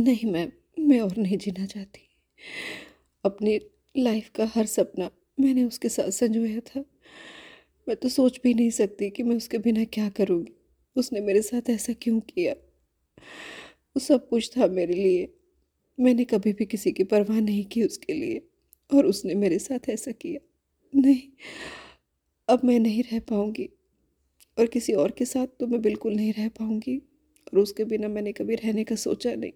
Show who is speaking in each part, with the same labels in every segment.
Speaker 1: नहीं मैम मैं और नहीं जीना चाहती। अपनी लाइफ का हर सपना मैंने उसके साथ संजोया था। मैं तो सोच भी नहीं सकती कि मैं उसके बिना क्या करूँगी। उसने मेरे साथ ऐसा क्यों किया? वो सब कुछ था मेरे लिए। मैंने कभी भी किसी की परवाह नहीं की उसके लिए, और उसने मेरे साथ ऐसा किया। नहीं, अब मैं नहीं रह पाऊँगी, और किसी और के साथ तो मैं बिल्कुल नहीं रह पाऊँगी, और उसके बिना मैंने कभी रहने का सोचा नहीं।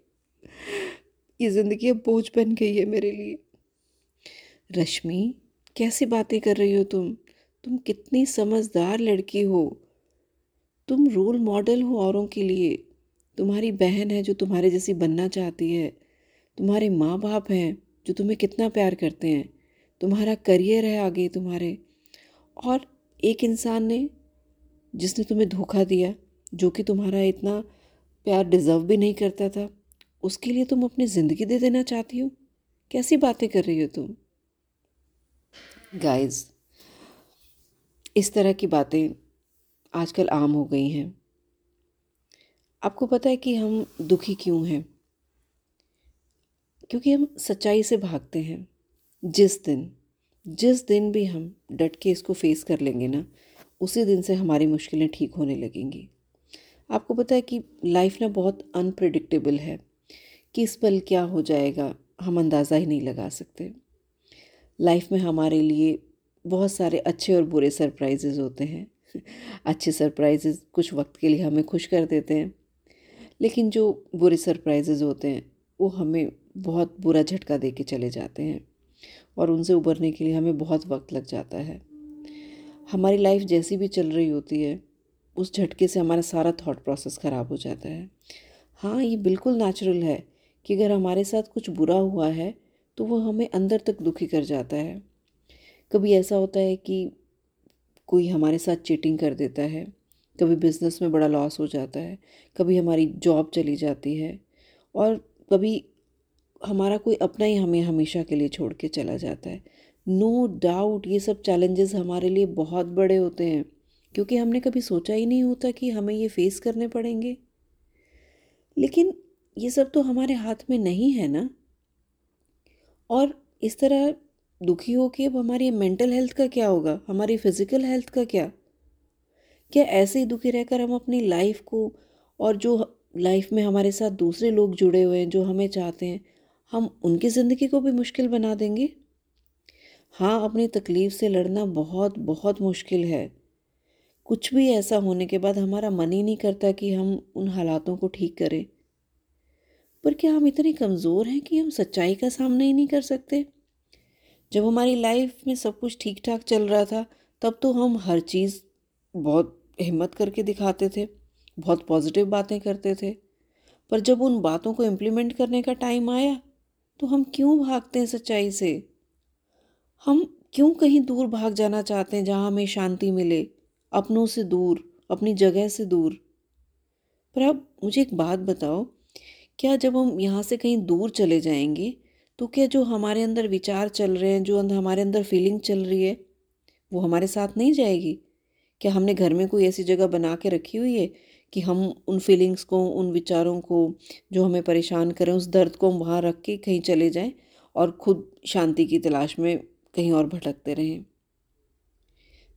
Speaker 1: ये ज़िंदगी अब बोझ बन गई है मेरे लिए। रश्मि, कैसी बातें कर रही हो तुम? तुम कितनी समझदार लड़की हो। तुम रोल मॉडल हो औरों के लिए। तुम्हारी बहन है जो तुम्हारे जैसी बनना चाहती है। तुम्हारे माँ बाप हैं जो तुम्हें कितना प्यार करते हैं। तुम्हारा करियर है आगे तुम्हारे। और एक इंसान ने जिसने तुम्हें धोखा दिया, जो कि तुम्हारा इतना प्यार डिज़र्व भी नहीं करता था उसके लिए तुम अपनी ज़िंदगी दे देना चाहती हो? कैसी बातें कर रही हो तुम? गाइस इस तरह की बातें आजकल आम हो गई हैं। आपको पता है कि हम दुखी क्यों हैं? क्योंकि हम सच्चाई से भागते हैं। जिस दिन जिस दिन भी हम डट के इसको फेस कर लेंगे ना, उसी दिन से हमारी मुश्किलें ठीक होने लगेंगी। आपको पता है कि लाइफ ना बहुत अनप्रडिक्टेबल है। किस पल क्या हो जाएगा, हम अंदाज़ा ही नहीं लगा सकते। लाइफ में हमारे लिए बहुत सारे अच्छे और बुरे सरप्राइजेज़ होते हैं। अच्छे सरप्राइजेज़ कुछ वक्त के लिए हमें खुश कर देते हैं, लेकिन जो बुरे सरप्राइजेज़ होते हैं, वो हमें बहुत बुरा झटका दे के चले जाते हैं और उनसे उबरने के लिए हमें बहुत वक्त लग जाता है। हमारी लाइफ जैसी भी चल रही होती है, उस झटके से हमारा सारा थॉट प्रोसेस ख़राब हो जाता है। हाँ ये बिल्कुल नेचुरल है कि अगर हमारे साथ कुछ बुरा हुआ है तो वो हमें अंदर तक दुखी कर जाता है। कभी ऐसा होता है कि कोई हमारे साथ चीटिंग कर देता है, कभी बिज़नेस में बड़ा लॉस हो जाता है, कभी हमारी जॉब चली जाती है, और कभी हमारा कोई अपना ही हमें हमेशा के लिए छोड़ के चला जाता है। नो no डाउट ये सब चैलेंजेस हमारे लिए बहुत बड़े होते हैं, क्योंकि हमने कभी सोचा ही नहीं होता कि हमें ये फेस करने पड़ेंगे। लेकिन ये सब तो हमारे हाथ में नहीं है ना? और इस तरह दुखी हो के अब हमारी मेंटल हेल्थ का क्या होगा? हमारी फ़िज़िकल हेल्थ का क्या? क्या ऐसे ही दुखी रहकर हम अपनी लाइफ को और जो लाइफ में हमारे साथ दूसरे लोग जुड़े हुए हैं, जो हमें चाहते हैं, हम उनकी ज़िंदगी को भी मुश्किल बना देंगे? हाँ अपनी तकलीफ़ से लड़ना बहुत बहुत मुश्किल है। कुछ भी ऐसा होने के बाद हमारा मन ही नहीं करता कि हम उन हालातों को ठीक करें। पर क्या हम इतने कमज़ोर हैं कि हम सच्चाई का सामना ही नहीं कर सकते? जब हमारी लाइफ में सब कुछ ठीक ठाक चल रहा था, तब तो हम हर चीज़ बहुत हिम्मत करके दिखाते थे, बहुत पॉजिटिव बातें करते थे। पर जब उन बातों को इम्प्लीमेंट करने का टाइम आया तो हम क्यों भागते हैं सच्चाई से? हम क्यों कहीं दूर भाग जाना चाहते हैं जहाँ हमें शांति मिले, अपनों से दूर, अपनी जगह से दूर? पर अब मुझे एक बात बताओ क्या जब हम यहाँ से कहीं दूर चले जाएँगे तो क्या जो हमारे अंदर विचार चल रहे हैं, जो हमारे अंदर फीलिंग चल रही है, वो हमारे साथ नहीं जाएगी? क्या हमने घर में कोई ऐसी जगह बना के रखी हुई है कि हम उन फीलिंग्स को, उन विचारों को, जो हमें परेशान करें, उस दर्द को हम वहाँ रख के कहीं चले जाएँ और खुद शांति की तलाश में कहीं और भटकते रहें?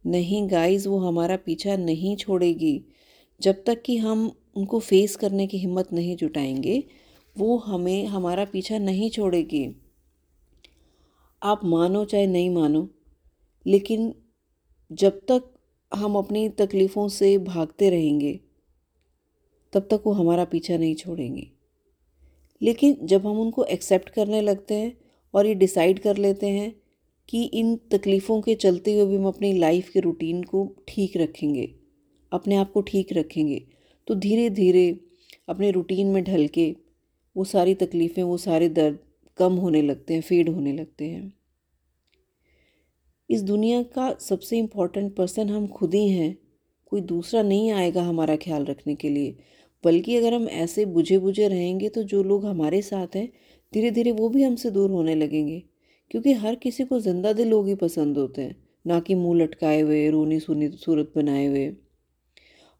Speaker 1: नहीं गाइस वो हमारा पीछा नहीं छोड़ेगी। जब तक कि हम उनको फेस करने की हिम्मत नहीं जुटाएँगे, वो हमें, हमारा पीछा नहीं छोड़ेगी। आप मानो चाहे नहीं मानो, लेकिन जब तक हम अपनी तकलीफ़ों से भागते रहेंगे, तब तक वो हमारा पीछा नहीं छोड़ेंगे। लेकिन जब हम उनको एक्सेप्ट करने लगते हैं और ये डिसाइड कर लेते हैं कि इन तकलीफ़ों के चलते हुए भी हम अपनी लाइफ के रूटीन को ठीक रखेंगे अपने आप को ठीक रखेंगे तो धीरे धीरे अपने रूटीन में ढल के वो सारी तकलीफ़ें, वो सारे दर्द कम होने लगते हैं फेड होने लगते हैं। इस दुनिया का सबसे इम्पोर्टेंट पर्सन हम खुद ही हैं, कोई दूसरा नहीं आएगा हमारा ख्याल रखने के लिए। बल्कि अगर हम ऐसे बुझे बुझे रहेंगे तो जो लोग हमारे साथ हैं धीरे धीरे वो भी हमसे दूर होने लगेंगे। क्योंकि हर किसी को ज़िंदा दिल लोग ही पसंद होते हैं, ना कि मुँह लटकाए हुए रोनी सुनी सूरत बनाए हुए।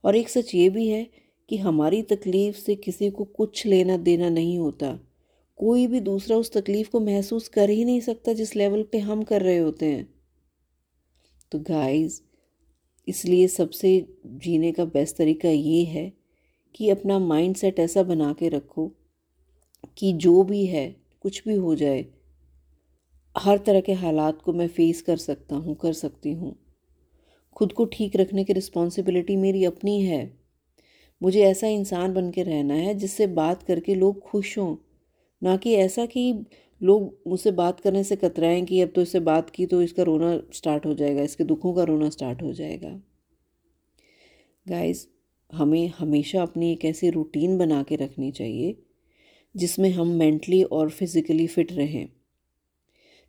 Speaker 1: और एक सच ये भी है कि हमारी तकलीफ़ से किसी को कुछ लेना देना नहीं होता। कोई भी दूसरा उस तकलीफ़ को महसूस कर ही नहीं सकता जिस लेवल पे हम कर रहे होते हैं। तो गाइस इसलिए सबसे जीने का बेस्ट तरीका ये है कि अपना माइंड सेट ऐसा बना के रखो कि जो भी है, कुछ भी हो जाए, हर तरह के हालात को मैं फेस कर सकता हूँ, कर सकती हूँ। खुद को ठीक रखने की रिस्पॉन्सिबिलिटी मेरी अपनी है। मुझे ऐसा इंसान बन के रहना है जिससे बात करके लोग खुश हों। ना कि ऐसा कि लोग मुझसे बात करने से कतराएँ कि अब तो इससे बात की तो इसका रोना स्टार्ट हो जाएगा, इसके दुखों का रोना स्टार्ट हो जाएगा। गाइस हमें हमेशा अपनी एक ऐसी रूटीन बना के रखनी चाहिए जिसमें हम मेंटली और फिज़िकली फ़िट रहें।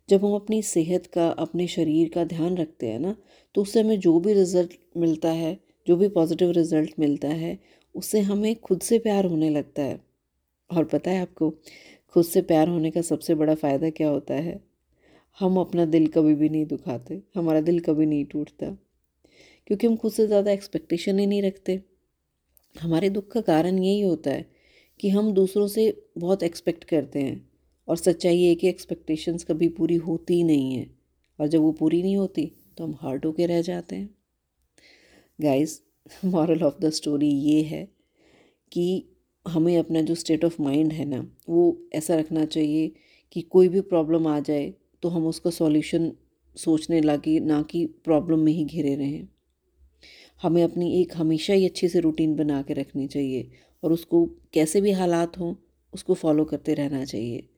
Speaker 1: जब हम अपनी सेहत का, अपने शरीर का ध्यान रखते हैं ना तो उससे हमें जो भी रिज़ल्ट मिलता है, जो भी पॉजिटिव रिज़ल्ट मिलता है, उससे हमें खुद से प्यार होने लगता है। और पता है आपको, खुद से प्यार होने का सबसे बड़ा फ़ायदा क्या होता है? हम अपना दिल कभी भी नहीं दुखाते, हमारा दिल कभी नहीं टूटता, क्योंकि हम खुद से ज़्यादा एक्सपेक्टेशन ही नहीं रखते। हमारे दुख का कारण यही होता है कि हम दूसरों से बहुत एक्सपेक्ट करते हैं। और सच्चाई ये कि एक्सपेक्टेशंस कभी पूरी होती ही नहीं है। और जब वो पूरी नहीं होती तो हम हर्ट होके रह जाते हैं। Guys moral of the story ये है कि हमें अपना जो स्टेट ऑफ़ माइंड है ना, वो ऐसा रखना चाहिए कि कोई भी प्रॉब्लम आ जाए तो हम उसका सॉल्यूशन सोचने लगे, ना कि प्रॉब्लम में ही घिरे रहें। हमें अपनी एक हमेशा ही अच्छे से रूटीन बना के रखनी चाहिए और उसको कैसे भी हालात हों, उसको फॉलो करते रहना चाहिए।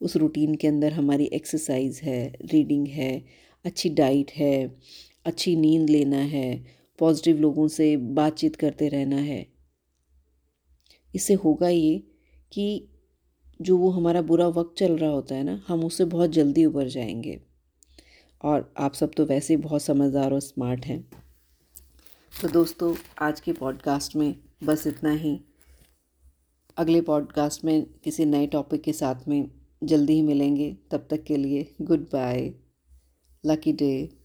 Speaker 1: उस रूटीन के अंदर हमारी एक्सरसाइज है रीडिंग है, अच्छी डाइट है, अच्छी नींद लेना है पॉजिटिव लोगों से बातचीत करते रहना है। इससे होगा ये कि जो वो हमारा बुरा वक्त चल रहा होता है ना, हम उससे बहुत जल्दी उबर जाएँगे। और आप सब तो वैसे बहुत समझदार और स्मार्ट हैं। तो दोस्तों, आज के पॉडकास्ट में बस इतना ही। अगले पॉडकास्ट में किसी नए टॉपिक के साथ में जल्दी ही मिलेंगे। तब तक के लिए गुड बाय। Lucky day